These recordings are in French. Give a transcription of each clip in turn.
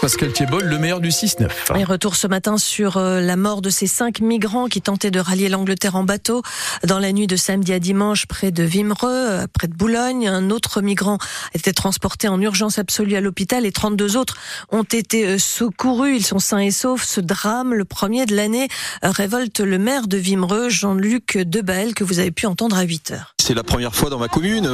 Pascal Thiebol, le meilleur du 6-9. Et retour ce matin sur euh, la mort de ces cinq migrants qui tentaient de rallier l'Angleterre en bateau dans la nuit de samedi à dimanche près de Vimereux, euh, près de Boulogne. Un autre migrant a été transporté en urgence absolue à l'hôpital et 32 autres ont été euh, secourus. Ils sont sains et saufs. Ce drame, le premier de l'année, révolte le maire de Vimereux, Jean-Luc Debael, que vous avez pu entendre à 8 heures. C'est la première fois dans ma commune.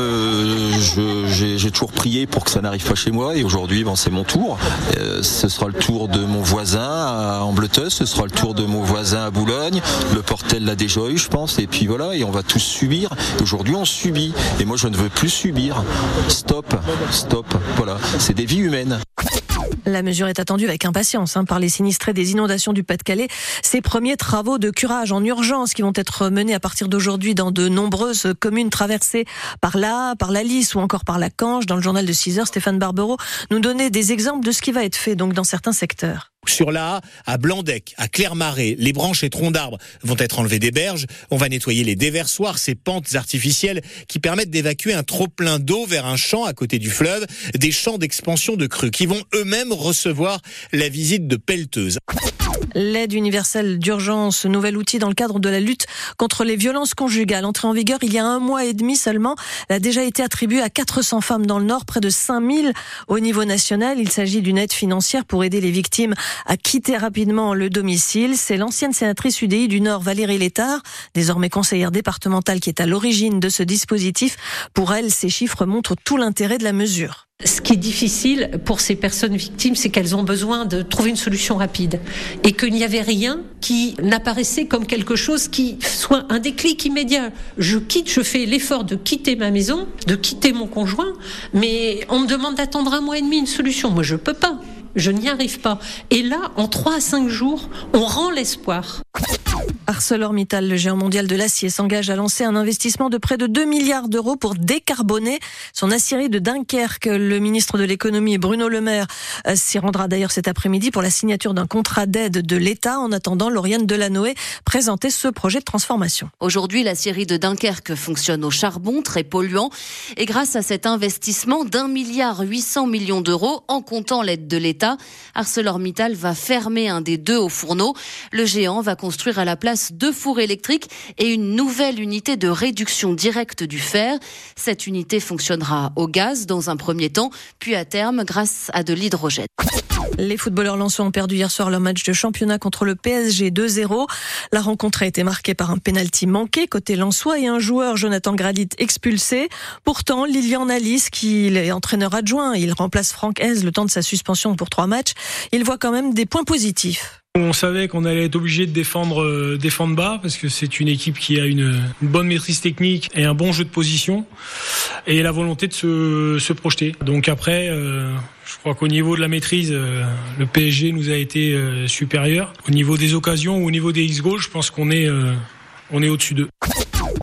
J'ai toujours prié pour que ça n'arrive pas chez moi et aujourd'hui, bon, c'est mon tour. Euh, ce sera le tour de mon voisin à Ambleteuse, ce sera le tour de mon voisin à Boulogne, le Portel l'a déjà eu, je pense, et puis voilà, et on va tous subir. Aujourd'hui, on subit, et moi, je ne veux plus subir. Stop, stop, voilà, c'est des vies humaines. La mesure est attendue avec impatience hein, par les sinistrés des inondations du Pas-de-Calais. Ces premiers travaux de curage en urgence qui vont être menés à partir d'aujourd'hui dans de nombreuses communes traversées par la, par la Lys ou encore par la Cange. Dans le journal de 6 heures, Stéphane Barbero nous donnait des exemples de ce qui va être fait donc dans certains secteurs. Sur la à Blandec, à Clermarais, les branches et troncs d'arbres vont être enlevés des berges. On va nettoyer les déversoirs, ces pentes artificielles qui permettent d'évacuer un trop-plein d'eau vers un champ à côté du fleuve, des champs d'expansion de crues qui vont eux-mêmes recevoir la visite de pelleteuses. L'aide universelle d'urgence, nouvel outil dans le cadre de la lutte contre les violences conjugales. Entrée en vigueur il y a un mois et demi seulement. A déjà été attribuée à 400 femmes dans le Nord, près de 5000 au niveau national. Il s'agit d'une aide financière pour aider les victimes à quitter rapidement le domicile. C'est l'ancienne sénatrice UDI du Nord, Valérie Létard, désormais conseillère départementale, qui est à l'origine de ce dispositif. Pour elle, ces chiffres montrent tout l'intérêt de la mesure. Ce qui est difficile pour ces personnes victimes, c'est qu'elles ont besoin de trouver une solution rapide et qu'il n'y avait rien qui n'apparaissait comme quelque chose qui soit un déclic immédiat. Je quitte, je fais l'effort de quitter ma maison, de quitter mon conjoint, mais on me demande d'attendre un mois et demi une solution. Moi, je peux pas. Je n'y arrive pas. Et là, en trois à cinq jours, on rend l'espoir. ArcelorMittal, le géant mondial de l'acier, s'engage à lancer un investissement de près de 2 milliards d'euros pour décarboner son aciérie de Dunkerque. Le ministre de l'économie, Bruno Le Maire, euh, s'y rendra d'ailleurs cet après-midi pour la signature d'un contrat d'aide de l'État. En attendant, Lauriane Delanoë présentait ce projet de transformation. Aujourd'hui, l'aciérie de Dunkerque fonctionne au charbon, très polluant. Et grâce à cet investissement d'un milliard 800 millions d'euros, en comptant l'aide de l'État, ArcelorMittal va fermer un des deux hauts fourneaux. Le géant va construire à la place deux fours électriques et une nouvelle unité de réduction directe du fer. Cette unité fonctionnera au gaz dans un premier temps, puis à terme grâce à de l'hydrogène. Les footballeurs lensois ont perdu hier soir leur match de championnat contre le PSG 2-0. La rencontre a été marquée par un pénalty manqué côté lensois et un joueur, Jonathan Gradit, expulsé. Pourtant, Lilian Alice, qui est entraîneur adjoint, il remplace Franck Hez le temps de sa suspension pour trois matchs, il voit quand même des points positifs. On savait qu'on allait être obligé de défendre, euh, défendre bas parce que c'est une équipe qui a une, bonne maîtrise technique et un bon jeu de position et la volonté de se, projeter. Donc après, euh, je crois qu'au niveau de la maîtrise, euh, le PSG nous a été supérieur. Au niveau des occasions ou au niveau des X-goals, je pense qu'on est, on est au-dessus d'eux.